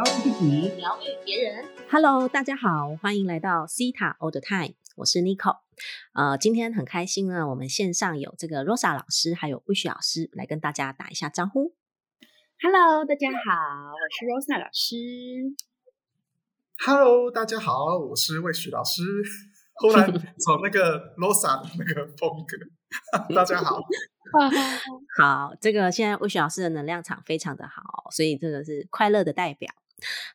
疗愈自己，疗愈别人。Hello，大家好，欢迎来到 Cita All the Time，我是 Nico。呃，今天很开心呢，我们线上有这个 Rosa 老师还有 Wish 老师来跟大家打一下招呼。Hello，大家好，我是 Rosa 老师。Hello，大家好，我是魏许老师。忽然从那个 Rosa 的那个风格，大家好。好，这个现在 Wish 老师的能量场非常的好，所以这个是快乐的代表，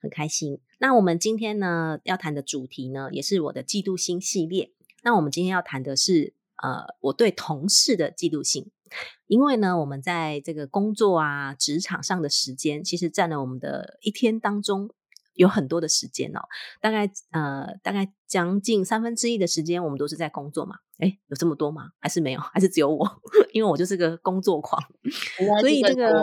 很开心。那我们今天呢要谈的主题呢，也是我的嫉妒心系列。那我们今天要谈的是，呃，我对同事的嫉妒心。因为呢，我们在这个工作啊、职场上的时间，其实占了我们的一天当中有很多的时间哦。大概呃，大概将近三分之一的时间，我们都是在工作嘛。哎，有这么多吗？还是没有？还是只有我？因为我就是个工作狂，所以这个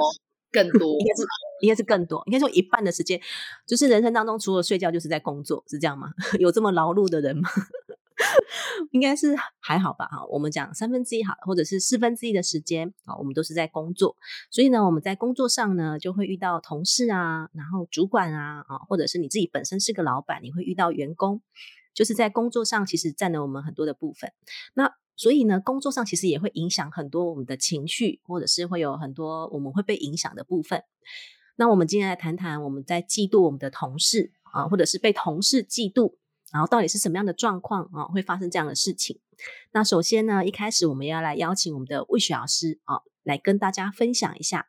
更多 应该是应该是更多，应该说一半的时间，就是人生当中除了睡觉就是在工作，是这样吗？有这么劳碌的人吗？应该是还好吧，哈，我们讲三分之一好，或者是四分之一的时间啊，我们都是在工作，所以呢，我们在工作上呢，就会遇到同事啊，然后主管啊，啊，或者是你自己本身是个老板，你会遇到员工，就是在工作上其实占了我们很多的部分。那所以呢，工作上其实也会影响很多我们的情绪，或者是会有很多我们会被影响的部分。那我们今天来谈谈我们在嫉妒我们的同事啊，或者是被同事嫉妒。然后到底是什么样的状况啊，会发生这样的事情？那首先呢，一开始我们要来邀请我们的魏雪老师啊，来跟大家分享一下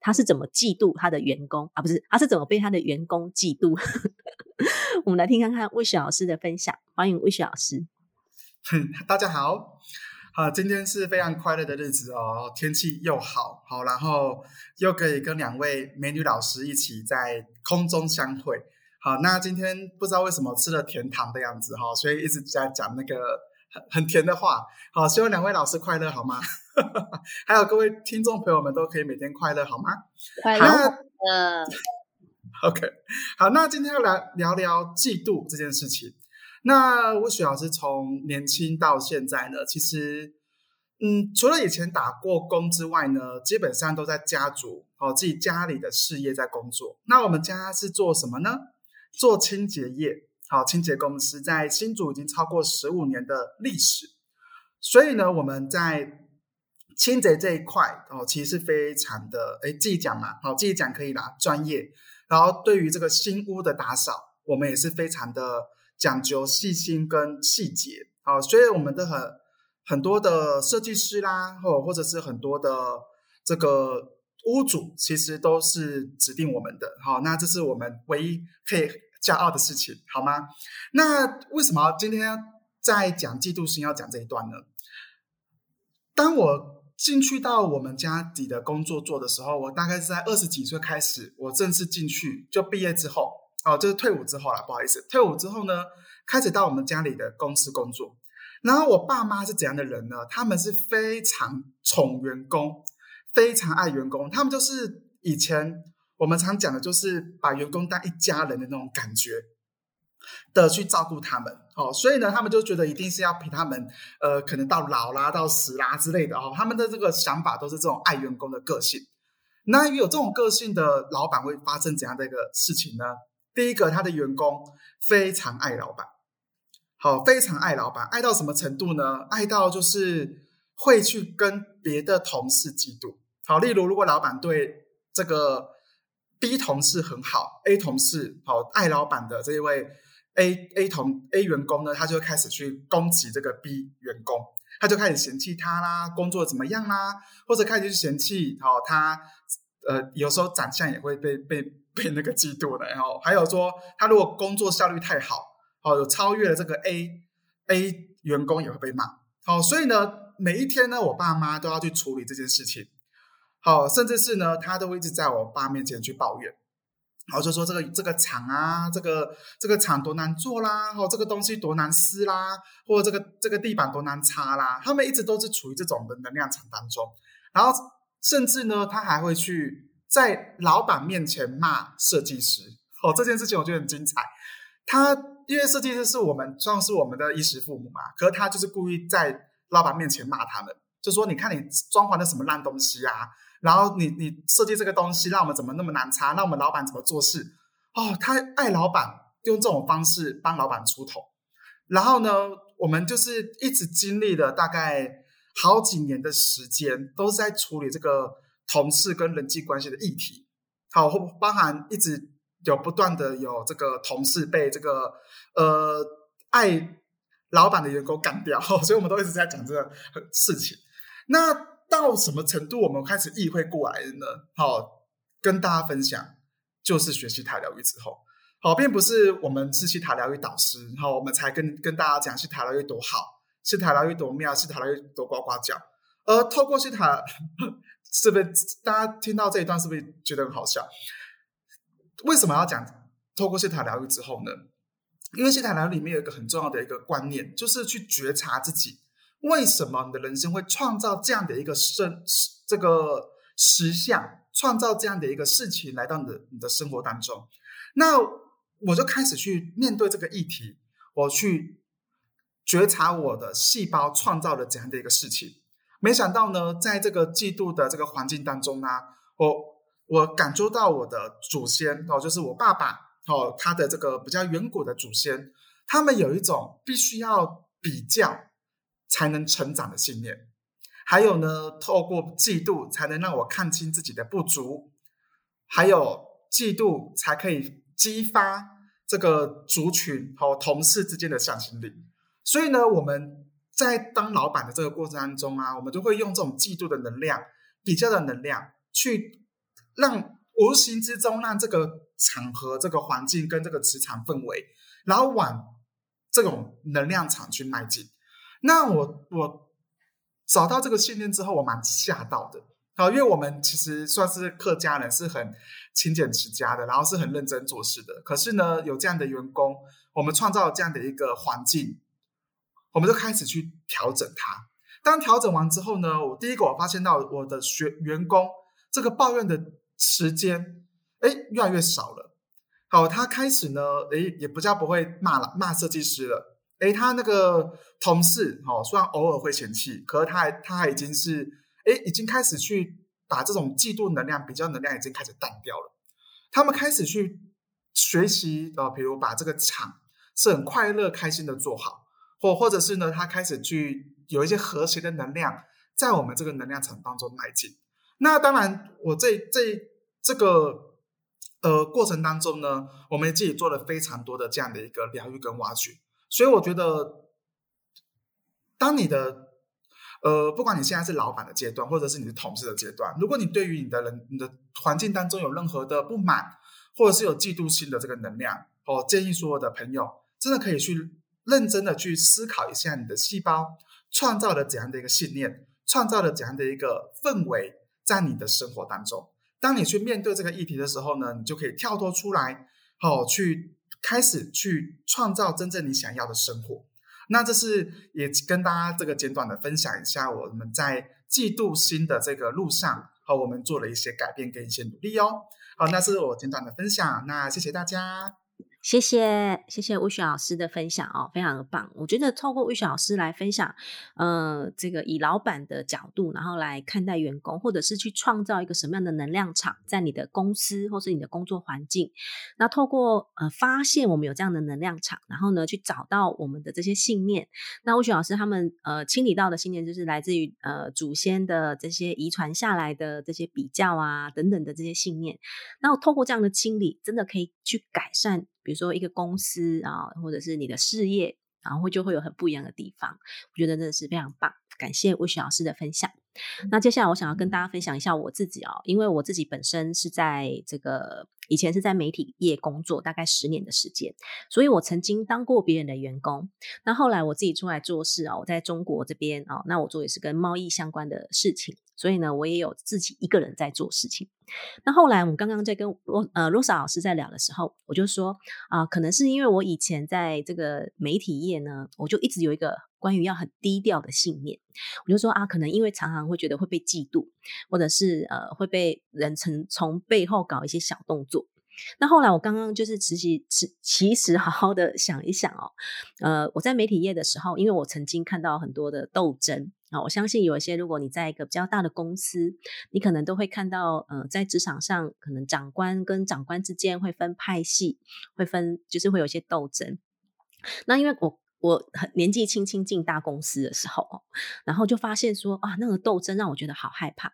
他是怎么嫉妒他的员工啊，不是他是怎么被他的员工嫉妒。我们来听看看魏雪老师的分享，欢迎魏雪老师。大家好，好，今天是非常快乐的日子哦，天气又好，好，然后又可以跟两位美女老师一起在空中相会。好，那今天不知道为什么吃了甜糖的样子哈，所以一直在讲那个很很甜的话。好，希望两位老师快乐好吗？还有各位听众朋友们都可以每天快乐好吗？快乐呃 OK，好，那今天要来聊聊嫉妒这件事情。那吴雪老师从年轻到现在呢，其实嗯，除了以前打过工之外呢，基本上都在家族哦自己家里的事业在工作。那我们家是做什么呢？做清洁业，好，清洁公司在新竹已经超过十五年的历史，所以呢，我们在清洁这一块哦，其实是非常的，哎，自己讲嘛，好，自己讲可以啦，专业。然后对于这个新屋的打扫，我们也是非常的讲究细心跟细节，好，所以我们的很很多的设计师啦，或或者是很多的这个屋主，其实都是指定我们的，好，那这是我们唯一可以骄傲的事情，好吗？那为什么今天在讲嫉妒心要讲这一段呢？当我进去到我们家底的工作做的时候，我大概是在二十几岁开始，我正式进去就毕业之后，哦，就是退伍之后啦，不好意思，退伍之后呢，开始到我们家里的公司工作。然后我爸妈是怎样的人呢？他们是非常宠员工，非常爱员工，他们就是以前我们常讲的，就是把员工当一家人的那种感觉的去照顾他们。哦，所以呢，他们就觉得一定是要陪他们，呃，可能到老啦、到死啦之类的哦。他们的这个想法都是这种爱员工的个性。那有这种个性的老板会发生怎样的一个事情呢？第一个，他的员工非常爱老板，好，非常爱老板，爱到什么程度呢？爱到就是会去跟别的同事嫉妒。好，例如如果老板对这个 B 同事很好，A 同事好爱老板的这一位。A A 同 A 员工呢，他就开始去攻击这个 B 员工，他就开始嫌弃他啦，工作怎么样啦，或者开始去嫌弃哦他，呃，有时候长相也会被被被那个嫉妒的，然后还有说他如果工作效率太好，哦，有超越了这个 A A 员工也会被骂，好，所以呢，每一天呢，我爸妈都要去处理这件事情，好，甚至是呢，他都会一直在我爸面前去抱怨。然后就说这个这个厂啊，这个这个厂多难做啦，哦，这个东西多难撕啦，或者这个这个地板多难擦啦，他们一直都是处于这种的能量场当中。然后甚至呢，他还会去在老板面前骂设计师。哦，这件事情我觉得很精彩。他因为设计师是我们算是我们的衣食父母嘛，可是他就是故意在老板面前骂他们，就说你看你装潢的什么烂东西啊！然后你你设计这个东西，让我们怎么那么难擦？那我们老板怎么做事？哦，他爱老板，用这种方式帮老板出头。然后呢，我们就是一直经历了大概好几年的时间，都是在处理这个同事跟人际关系的议题。好，包含一直有不断的有这个同事被这个呃爱老板的员工干掉，所以我们都一直在讲这个事情。那到什么程度我们开始意会过来的呢？好，跟大家分享，就是学习塔疗愈之后。好，并不是我们是去塔疗愈导师，然后我们才跟跟大家讲去塔疗愈多好，西塔疗愈多妙，西塔疗愈多呱呱叫。而透过西塔，是不是大家听到这一段是不是觉得很好笑？为什么要讲透过西塔疗愈之后呢？因为西塔疗愈里面有一个很重要的一个观念，就是去觉察自己为什么你的人生会创造这样的一个生这个实相，创造这样的一个事情来到你的你的生活当中，那。我就开始去面对这个议题，我去觉察我的细胞创造了怎样的一个事情。没想到呢，在这个嫉妒的这个环境当中呢，我我感受到我的祖先哦，就是我爸爸哦，他的这个比较远古的祖先，他们有一种必须要比较才能成长的信念。还有呢，透过嫉妒才能让我看清自己的不足，还有嫉妒才可以。激发这个族群和同事之间的向心力，所以呢，我们在当老板的这个过程当中啊，我们就会用这种嫉妒的能量、比较的能量，去让无形之中让这个场合、这个环境跟这个职场氛围，然后往这种能量场去迈进。那我我找到这个信念之后，我蛮吓到的。好，因为我们其实算是客家人，是很勤俭持家的，然后是很认真做事的。可是呢，有这样的员工，我们创造这样的一个环境，我们就开始去调整它。当调整完之后呢，我第一个我发现到我的学员工这个抱怨的时间，哎，越来越少了。好，他开始呢，哎，也不叫不会骂了，骂设计师了。哎，他那个同事，哦，虽然偶尔会嫌弃，可是他还他还已经是。哎，已经开始去把这种嫉妒能量、比较能量已经开始淡掉了。他们开始去学习，呃，比如把这个厂是很快乐、开心的做好，或或者是呢，他开始去有一些和谐的能量在我们这个能量场当中迈进。那当然，我这这这个呃过程当中呢，我们自己做了非常多的这样的一个疗愈跟挖掘。所以我觉得，当你的呃，不管你现在是老板的阶段，或者是你的同事的阶段，如果你对于你的人、你的环境当中有任何的不满，或者是有嫉妒心的这个能量，哦，建议所有的朋友真的可以去认真的去思考一下，你的细胞创造了怎样的一个信念，创造了怎样的一个氛围在你的生活当中。当你去面对这个议题的时候呢，你就可以跳脱出来，好，去开始去创造真正你想要的生活。那这是也跟大家这个简短的分享一下，我们在嫉妒心的这个路上，好，我们做了一些改变跟一些努力哦。好，那是我简短的分享，那谢谢大家。谢谢谢谢魏雪老师的分享哦，非常的棒。我觉得透过魏雪老师来分享，呃，这个以老板的角度，然后来看待员工，或者是去创造一个什么样的能量场，在你的公司或是你的工作环境。那透过呃发现我们有这样的能量场，然后呢去找到我们的这些信念。那魏雪老师他们呃清理到的信念，就是来自于呃祖先的这些遗传下来的这些比较啊等等的这些信念。那透过这样的清理，真的可以去改善。比如说一个公司啊，或者是你的事业，然后就会有很不一样的地方。我觉得真的是非常棒，感谢魏雪老师的分享。那接下来我想要跟大家分享一下我自己哦，因为我自己本身是在这个以前是在媒体业工作，大概十年的时间，所以我曾经当过别人的员工。那后来我自己出来做事啊，我在中国这边啊，那我做也是跟贸易相关的事情。所以呢，我也有自己一个人在做事情。那后来我们刚刚在跟罗呃罗莎老师在聊的时候，我就说啊，可能是因为我以前在这个媒体业呢，我就一直有一个关于要很低调的信念。我就说啊，可能因为常常会觉得会被嫉妒，或者是呃会被人从从背后搞一些小动作。那后来我刚刚就是其实其其实好好的想一想哦，呃，我在媒体业的时候，因为我曾经看到很多的斗争啊，我相信有一些如果你在一个比较大的公司，你可能都会看到，呃，在职场上可能长官跟长官之间会分派系，会分就是会有一些斗争。那因为我我很年纪轻轻进大公司的时候，然后就发现说啊，那个斗争让我觉得好害怕，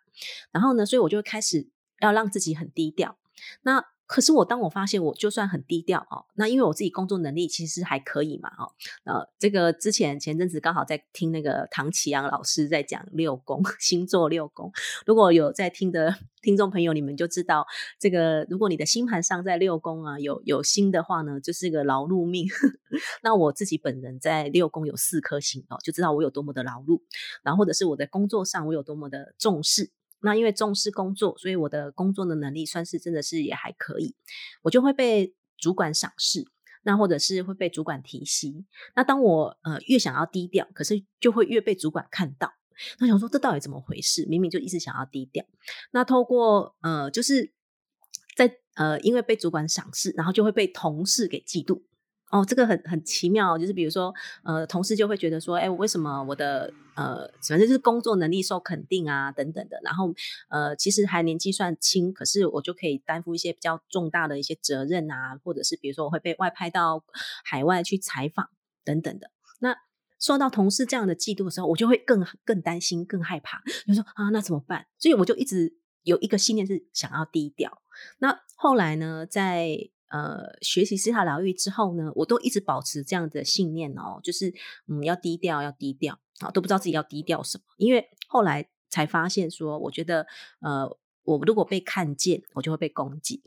然后呢，所以我就开始要让自己很低调。那可是我当我发现我就算很低调哦，那因为我自己工作能力其实还可以嘛哦，呃，这个之前前阵子刚好在听那个唐启阳老师在讲六宫 星座六宫，如果有在听的听众朋友，你们就知道这个，如果你的星盘上在六宫啊有有星的话呢，就是个劳碌命。那我自己本人在六宫有四颗星哦，就知道我有多么的劳碌，然后或者是我在工作上我有多么的重视。那因为重视工作，所以我的工作的能力算是真的是也还可以，我就会被主管赏识，那或者是会被主管提携。那当我呃越想要低调，可是就会越被主管看到。那想说这到底怎么回事？明明就一直想要低调。那透过呃就是在呃因为被主管赏识，然后就会被同事给嫉妒。哦，这个很很奇妙，就是比如说，呃，同事就会觉得说，哎，为什么我的呃，反正就是工作能力受肯定啊，等等的，然后呃，其实还年纪算轻，可是我就可以担负一些比较重大的一些责任啊，或者是比如说我会被外派到海外去采访等等的。那受到同事这样的嫉妒的时候，我就会更更担心、更害怕，就说啊，那怎么办？所以我就一直有一个信念是想要低调。那后来呢，在呃，学习西塔疗愈之后呢，我都一直保持这样的信念哦，就是嗯，要低调，要低调啊，都不知道自己要低调什么。因为后来才发现说，我觉得呃，我如果被看见，我就会被攻击。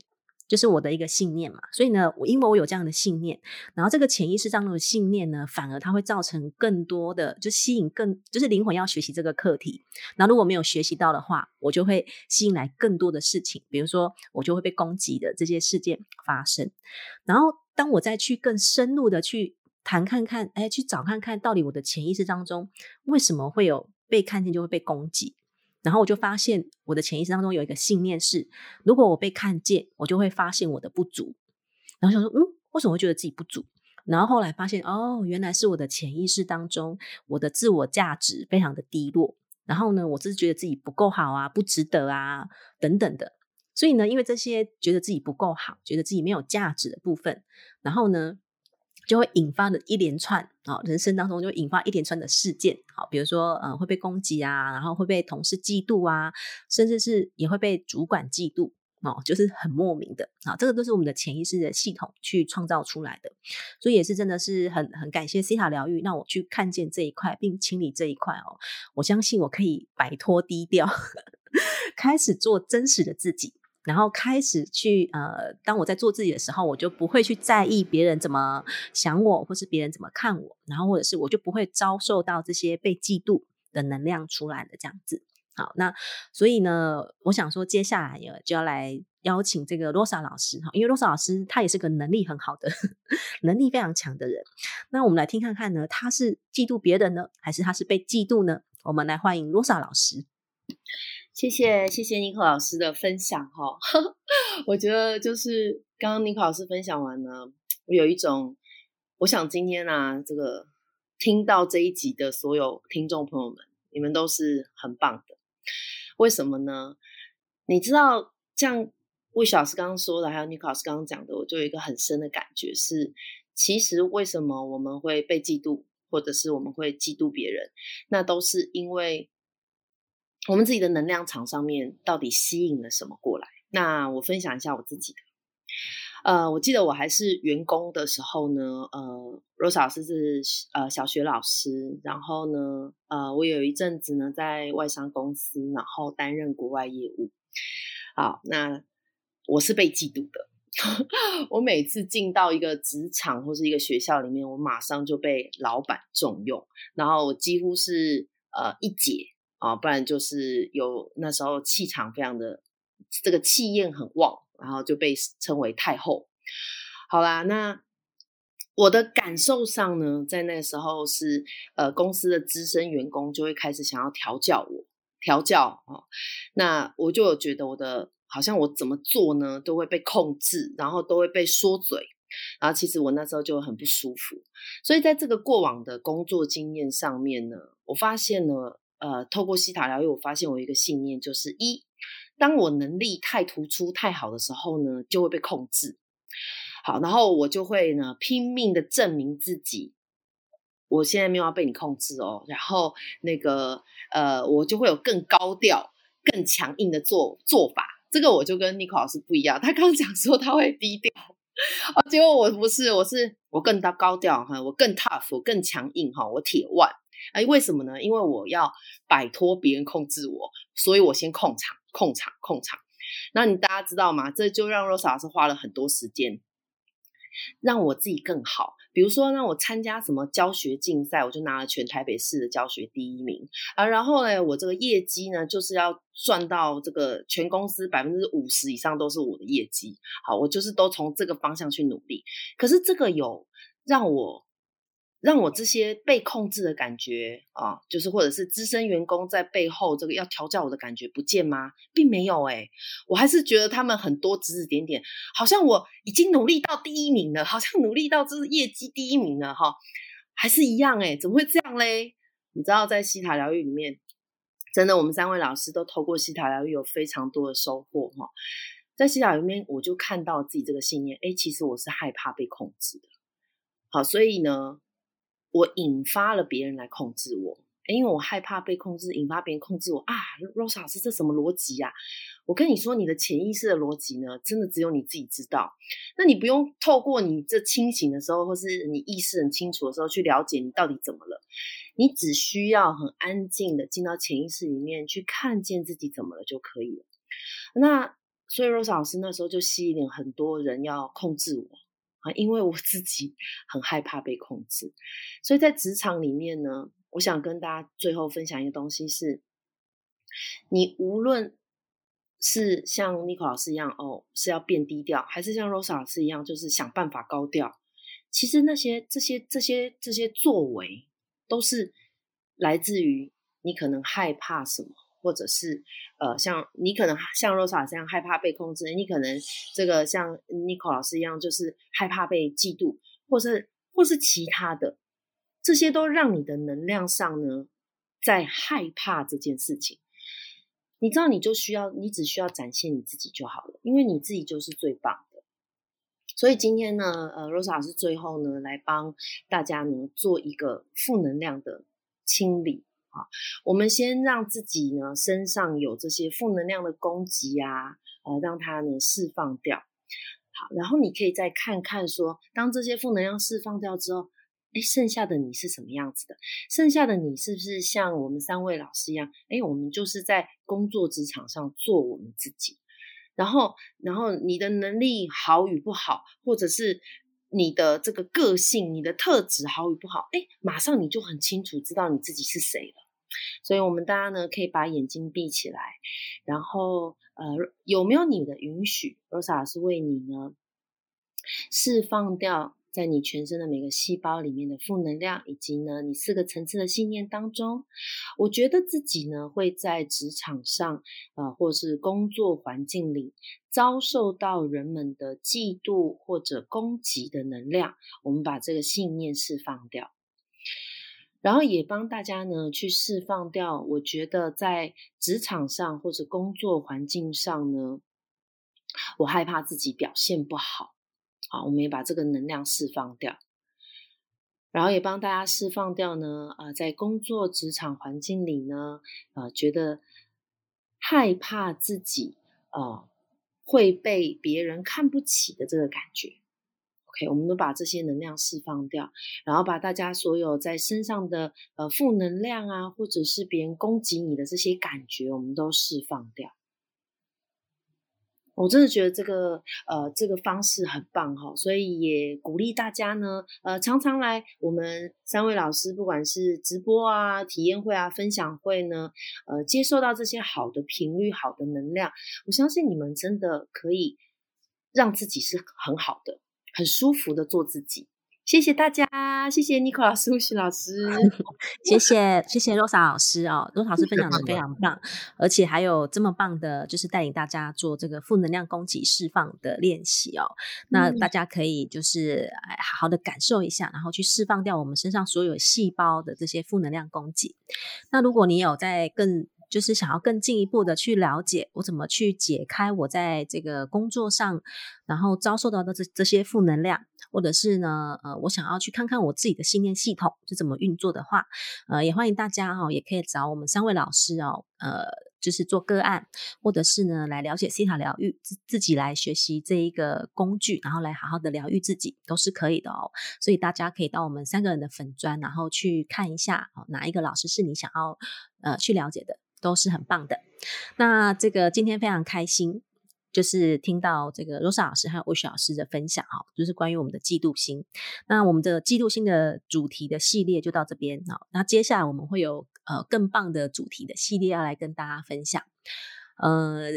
就是我的一个信念嘛，所以呢，我因为我有这样的信念，然后这个潜意识当中的信念呢，反而它会造成更多的，就吸引更，就是灵魂要学习这个课题。那如果没有学习到的话，我就会吸引来更多的事情，比如说我就会被攻击的这些事件发生。然后当我再去更深入的去谈看看，哎，去找看看到底我的潜意识当中为什么会有被看见就会被攻击。然后我就发现，我的潜意识当中有一个信念是：如果我被看见，我就会发现我的不足。然后想说，嗯，为什么会觉得自己不足？然后后来发现，哦，原来是我的潜意识当中，我的自我价值非常的低落。然后呢，我只是觉得自己不够好啊，不值得啊，等等的。所以呢，因为这些觉得自己不够好，觉得自己没有价值的部分，然后呢。就会引发的一连串啊，人生当中就引发一连串的事件，好，比如说呃会被攻击啊，然后会被同事嫉妒啊，甚至是也会被主管嫉妒哦，就是很莫名的。啊，这个都是我们的潜意识的系统去创造出来的，所以也是真的是很很感谢西塔疗愈，让我去看见这一块并清理这一块哦，我相信我可以摆脱低调，开始做真实的自己。然后开始去呃，当我在做自己的时候，我就不会去在意别人怎么想我，或是别人怎么看我，然后或者是我就不会遭受到这些被嫉妒的能量出来的这样子。好，那所以呢，我想说接下来就要来邀请这个罗莎老师哈，因为罗莎老师他也是个能力很好的、能力非常强的人。那我们来听看看呢，他是嫉妒别人呢，还是他是被嫉妒呢？我们来欢迎罗莎老师。谢谢谢谢尼克老师的分享哈，我觉得就是刚刚尼克老师分享完呢，我有一种，我想今天啊，这个听到这一集的所有听众朋友们，你们都是很棒的。为什么呢？你知道，像魏老师刚刚说的，还有尼克老师刚刚讲的，我就有一个很深的感觉是，其实为什么我们会被嫉妒，或者是我们会嫉妒别人，那都是因为。我们自己的能量场上面到底吸引了什么过来？那我分享一下我自己的。呃，我记得我还是员工的时候呢，呃，Rose 老师是呃小学老师，然后呢，呃，我有一阵子呢在外商公司，然后担任国外业务。好，那我是被嫉妒的。我每次进到一个职场或是一个学校里面，我马上就被老板重用，然后我几乎是呃一姐。啊，不然就是有那时候气场非常的这个气焰很旺，然后就被称为太后。好啦，那我的感受上呢，在那时候是呃公司的资深员工就会开始想要调教我，调教啊，那我就有觉得我的好像我怎么做呢都会被控制，然后都会被说嘴，然后其实我那时候就很不舒服。所以在这个过往的工作经验上面呢，我发现呢，呃，透过西塔疗愈，我发现我一个信念，就是一，当我能力太突出、太好的时候呢，就会被控制。好，然后我就会呢拼命的证明自己，我现在没有要被你控制哦。然后那个呃，我就会有更高调、更强硬的做做法。这个我就跟 Nico 老师不一样，他刚刚讲说他会低调，啊，结果我不是，我是我更高高调哈，我更 tough，我更强硬哈，我铁腕。哎，为什么呢？因为我要摆脱别人控制我，所以我先控场、控场、控场。那你大家知道吗？这就让 Rosa 老师花了很多时间。让我自己更好，比如说让我参加什么教学竞赛，我就拿了全台北市的教学第一名啊。然后呢，我这个业绩呢，就是要赚到这个全公司百分之五十以上都是我的业绩。好，我就是都从这个方向去努力。可是这个有让我。让我这些被控制的感觉啊，就是或者是资深员工在背后这个要调教我的感觉不见吗？并没有哎，我还是觉得他们很多指指点点，好像我已经努力到第一名了，好像努力到这是业绩第一名了哈，还是一样哎，怎么会这样嘞？你知道在西塔疗愈里面，真的我们三位老师都透过西塔疗愈有非常多的收获哈，在西塔里面我就看到自己这个信念，哎，其实我是害怕被控制的，好，所以呢。我引发了别人来控制我，因为我害怕被控制，引发别人控制我啊！Rose 老师，这什么逻辑呀？我跟你说，你的潜意识的逻辑呢，真的只有你自己知道。那你不用透过你这清醒的时候，或是你意识很清楚的时候去了解你到底怎么了。你只需要很安静的进到潜意识里面去看见自己怎么了就可以了。那所以 Rose 老师那时候就吸引很多人要控制我。因为我自己很害怕被控制，所以在职场里面呢，我想跟大家最后分享一个东西是：你无论是像 Nico 老师一样哦，是要变低调，还是像 Rosa 老师一样，就是想办法高调，其实那些这些这些这些作为，都是来自于你可能害怕什么。或者是呃，像你可能像 Rosa 这样害怕被控制，你可能这个像 Nico 老师一样，就是害怕被嫉妒，或是或是其他的，这些都让你的能量上呢在害怕这件事情。你知道，你就需要你只需要展现你自己就好了，因为你自己就是最棒的。所以今天呢，呃，Rosa 老师最后呢来帮大家呢做一个负能量的清理。我们先让自己呢身上有这些负能量的攻击啊，呃，让它呢释放掉。好，然后你可以再看看说，当这些负能量释放掉之后，哎，剩下的你是什么样子的？剩下的你是不是像我们三位老师一样？哎，我们就是在工作职场上做我们自己。然后，然后你的能力好与不好，或者是你的这个个性、你的特质好与不好，哎，马上你就很清楚知道你自己是谁了。所以，我们大家呢可以把眼睛闭起来，然后，呃，有没有你的允许？Rosa 是为你呢释放掉在你全身的每个细胞里面的负能量，以及呢你四个层次的信念当中，我觉得自己呢会在职场上，呃，或是工作环境里遭受到人们的嫉妒或者攻击的能量，我们把这个信念释放掉。然后也帮大家呢去释放掉，我觉得在职场上或者工作环境上呢，我害怕自己表现不好，好，我们也把这个能量释放掉。然后也帮大家释放掉呢，啊，在工作职场环境里呢，呃，觉得害怕自己呃会被别人看不起的这个感觉。我们都把这些能量释放掉，然后把大家所有在身上的呃负能量啊，或者是别人攻击你的这些感觉，我们都释放掉。我真的觉得这个呃这个方式很棒哈，所以也鼓励大家呢，呃常常来我们三位老师，不管是直播啊、体验会啊、分享会呢，呃接受到这些好的频率、好的能量，我相信你们真的可以让自己是很好的。很舒服的做自己，谢谢大家，谢谢 Nico 老师、吴老师，谢谢谢谢 Rosa 老师哦，Rosa 老师分享的非常棒，而且还有这么棒的，就是带领大家做这个负能量供给释放的练习哦。那大家可以就是好好的感受一下，然后去释放掉我们身上所有细胞的这些负能量供给。那如果你有在更就是想要更进一步的去了解我怎么去解开我在这个工作上，然后遭受到的这这些负能量，或者是呢，呃，我想要去看看我自己的信念系统是怎么运作的话，呃，也欢迎大家哦，也可以找我们三位老师哦，呃，就是做个案，或者是呢来了解西塔疗愈，自自己来学习这一个工具，然后来好好的疗愈自己，都是可以的哦。所以大家可以到我们三个人的粉砖，然后去看一下哦，哪一个老师是你想要呃去了解的。都是很棒的。那这个今天非常开心，就是听到这个 Rosa 老师还有 Ush 老师的分享哈，就是关于我们的嫉妒心。那我们的嫉妒心的主题的系列就到这边好，那接下来我们会有呃更棒的主题的系列要来跟大家分享。呃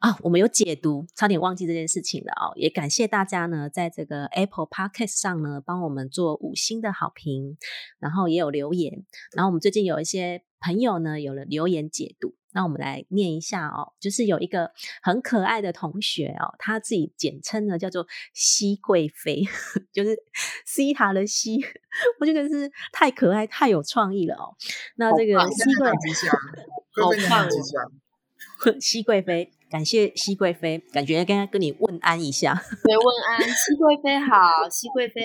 啊，我们有解读，差点忘记这件事情了哦。也感谢大家呢，在这个 Apple Podcast 上呢，帮我们做五星的好评，然后也有留言。然后我们最近有一些。朋友呢有了留言解读，那我们来念一下哦。就是有一个很可爱的同学哦，他自己简称呢叫做熹贵妃，就是西塔的西，我觉得是太可爱、太有创意了哦。那这个熹 贵妃，好棒哦！熹贵妃，感谢熹贵妃，感觉跟跟你问安一下。对，问安，熹贵妃好，熹贵妃，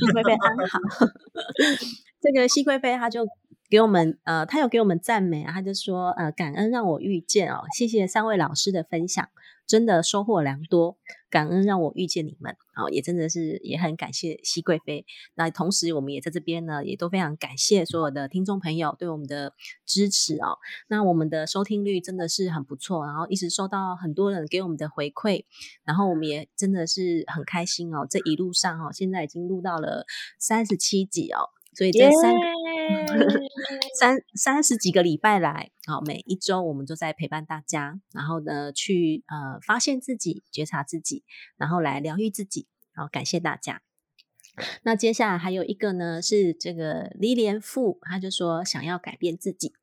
熹贵妃安好。这个熹贵妃，她就给我们呃，她有给我们赞美啊，他就说呃，感恩让我遇见哦，谢谢三位老师的分享，真的收获良多，感恩让我遇见你们哦，也真的是也很感谢熹贵妃。那同时，我们也在这边呢，也都非常感谢所有的听众朋友对我们的支持哦。那我们的收听率真的是很不错，然后一直收到很多人给我们的回馈，然后我们也真的是很开心哦。这一路上哦，现在已经录到了三十七集哦。所以这三 三三十几个礼拜来，好，每一周我们都在陪伴大家，然后呢，去呃发现自己、觉察自己，然后来疗愈自己。好，感谢大家。那接下来还有一个呢，是这个黎莲富，他就说想要改变自己。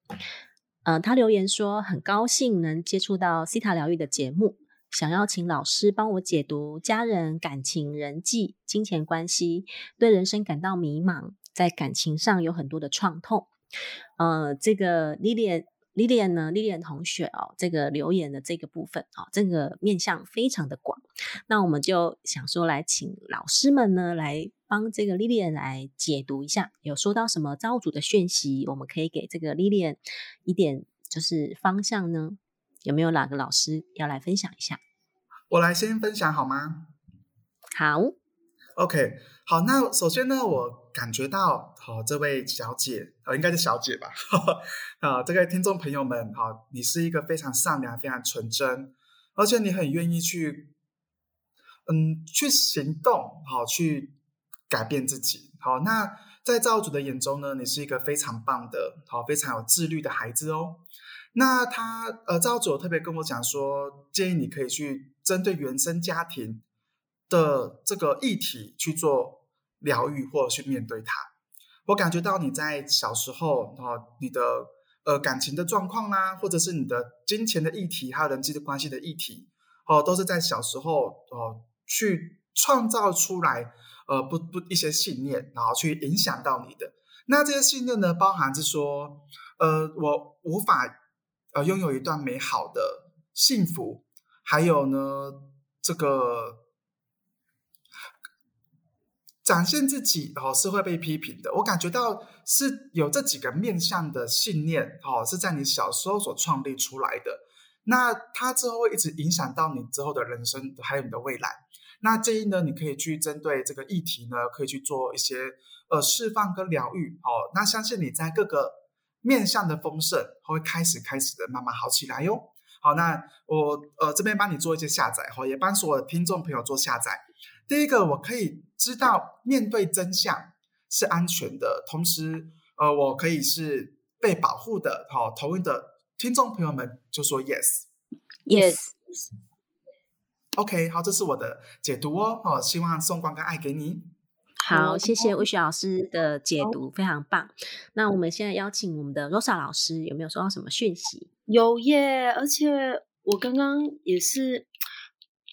呃，他留言说很高兴能接触到西塔疗愈的节目，想要请老师帮我解读家人、感情、人际、金钱关系，对人生感到迷茫。在感情上有很多的创痛，呃，这个 Lilian Lilian 呢，Lilian 同学哦，这个留言的这个部分哦，这个面向非常的广，那我们就想说来请老师们呢来帮这个 Lilian 来解读一下，有收到什么造主的讯息，我们可以给这个 Lilian 一点就是方向呢？有没有哪个老师要来分享一下？我来先分享好吗？好，OK。好，那首先呢，我感觉到，好，这位小姐，呃，应该是小姐吧，啊，这个听众朋友们，好，你是一个非常善良、非常纯真，而且你很愿意去，嗯，去行动，好，去改变自己，好，那在造主的眼中呢，你是一个非常棒的，好，非常有自律的孩子哦。那他，呃，造主特别跟我讲说，建议你可以去针对原生家庭。的这个议题去做疗愈或者去面对它，我感觉到你在小时候啊，你的呃感情的状况啦，或者是你的金钱的议题，还有人际关系的议题，哦，都是在小时候哦去创造出来呃不不一些信念，然后去影响到你的。那这些信念呢，包含是说呃我无法呃拥有一段美好的幸福，还有呢这个。展现自己哦是会被批评的，我感觉到是有这几个面向的信念哦是在你小时候所创立出来的，那它之后会一直影响到你之后的人生，还有你的未来。那建议呢，你可以去针对这个议题呢，可以去做一些呃释放跟疗愈哦。那相信你在各个面向的丰盛会开始开始的慢慢好起来哟。好，那我呃这边帮你做一些下载哈，也帮所有的听众朋友做下载。第一个，我可以知道面对真相是安全的，同时，呃，我可以是被保护的。好，同意的听众朋友们就说 yes，yes。OK，好，这是我的解读哦。好，希望送光跟爱给你。好，谢谢魏雪老师的解读，非常棒。那我们现在邀请我们的 Rosa 老师，有没有收到什么讯息？有耶，而且我刚刚也是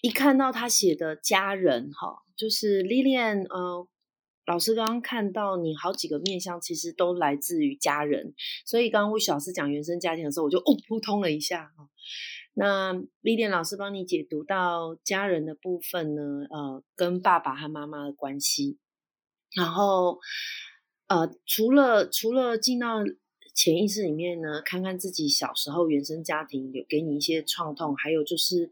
一看到他写的家人哈，就是 Lilian，呃，老师刚刚看到你好几个面相，其实都来自于家人。所以刚刚魏雪老师讲原生家庭的时候，我就哦扑通了一下哈。那 Lilian 老师帮你解读到家人的部分呢，呃，跟爸爸和妈妈的关系。然后，呃，除了除了进到潜意识里面呢，看看自己小时候原生家庭有给你一些创痛，还有就是，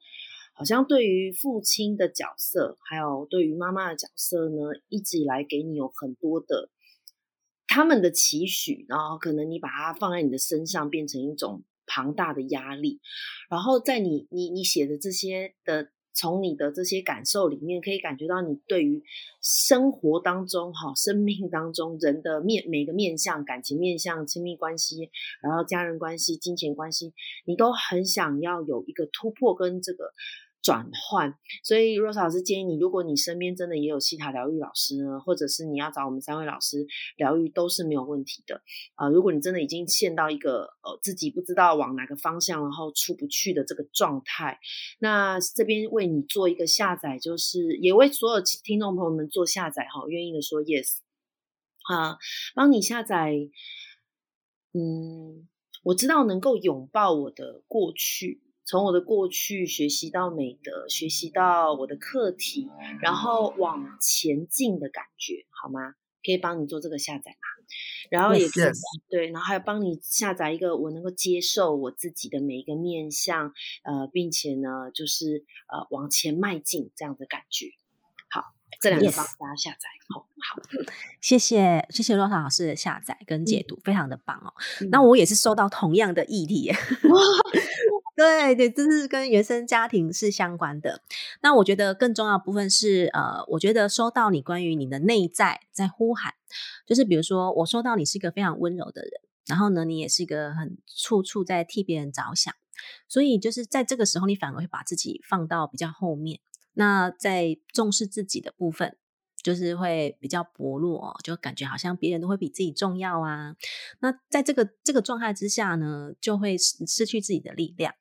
好像对于父亲的角色，还有对于妈妈的角色呢，一直以来给你有很多的他们的期许，然后可能你把它放在你的身上，变成一种庞大的压力，然后在你你你写的这些的。从你的这些感受里面，可以感觉到你对于生活当中、哈生命当中人的面每个面相、感情面相、亲密关系，然后家人关系、金钱关系，你都很想要有一个突破跟这个。转换，所以若老师建议你，如果你身边真的也有西塔疗愈老师呢，或者是你要找我们三位老师疗愈，都是没有问题的啊。如果你真的已经陷到一个呃自己不知道往哪个方向，然后出不去的这个状态，那这边为你做一个下载，就是也为所有听众朋友们做下载哈，愿意的说 yes 啊，帮你下载。嗯，我知道能够拥抱我的过去。从我的过去学习到美德，学习到我的课题，然后往前进的感觉，好吗？可以帮你做这个下载吗？然后也可以对，然后还有帮你下载一个我能够接受我自己的每一个面相，呃，并且呢，就是呃往前迈进这样的感觉。好，这两个帮大家下载。好，好，谢谢谢谢罗莎老师的下载跟解读，非常的棒哦。那我也是收到同样的议题。对对，这是跟原生家庭是相关的。那我觉得更重要部分是，呃，我觉得收到你关于你的内在在呼喊，就是比如说我收到你是一个非常温柔的人，然后呢，你也是一个很处处在替别人着想，所以就是在这个时候，你反而会把自己放到比较后面。那在重视自己的部分。就是会比较薄弱，就感觉好像别人都会比自己重要啊。那在这个这个状态之下呢，就会失失去自己的力量。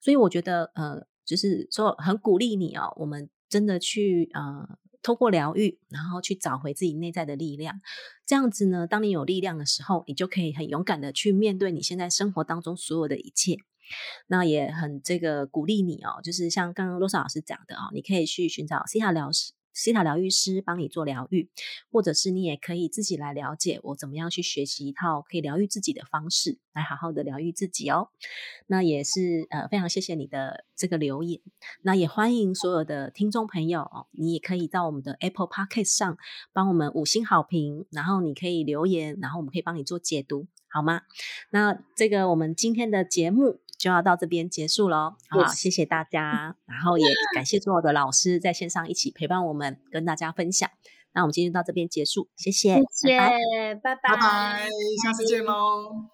所以我觉得，呃，就是说很鼓励你哦，我们真的去呃，通过疗愈，然后去找回自己内在的力量。这样子呢，当你有力量的时候，你就可以很勇敢的去面对你现在生活当中所有的一切。那也很这个鼓励你哦，就是像刚刚罗莎老师讲的哦，你可以去寻找西塔疗师。西塔疗愈师帮你做疗愈，或者是你也可以自己来了解我怎么样去学习一套可以疗愈自己的方式，来好好的疗愈自己哦。那也是呃非常谢谢你的这个留言，那也欢迎所有的听众朋友哦，你也可以到我们的 Apple Podcast 上帮我们五星好评，然后你可以留言，然后我们可以帮你做解读，好吗？那这个我们今天的节目。就要到这边结束喽，好，谢谢大家，然后也感谢所有的老师在线上一起陪伴我们，跟大家分享。那我们今天到这边结束，谢谢，谢谢，拜拜，拜拜，下次见喽。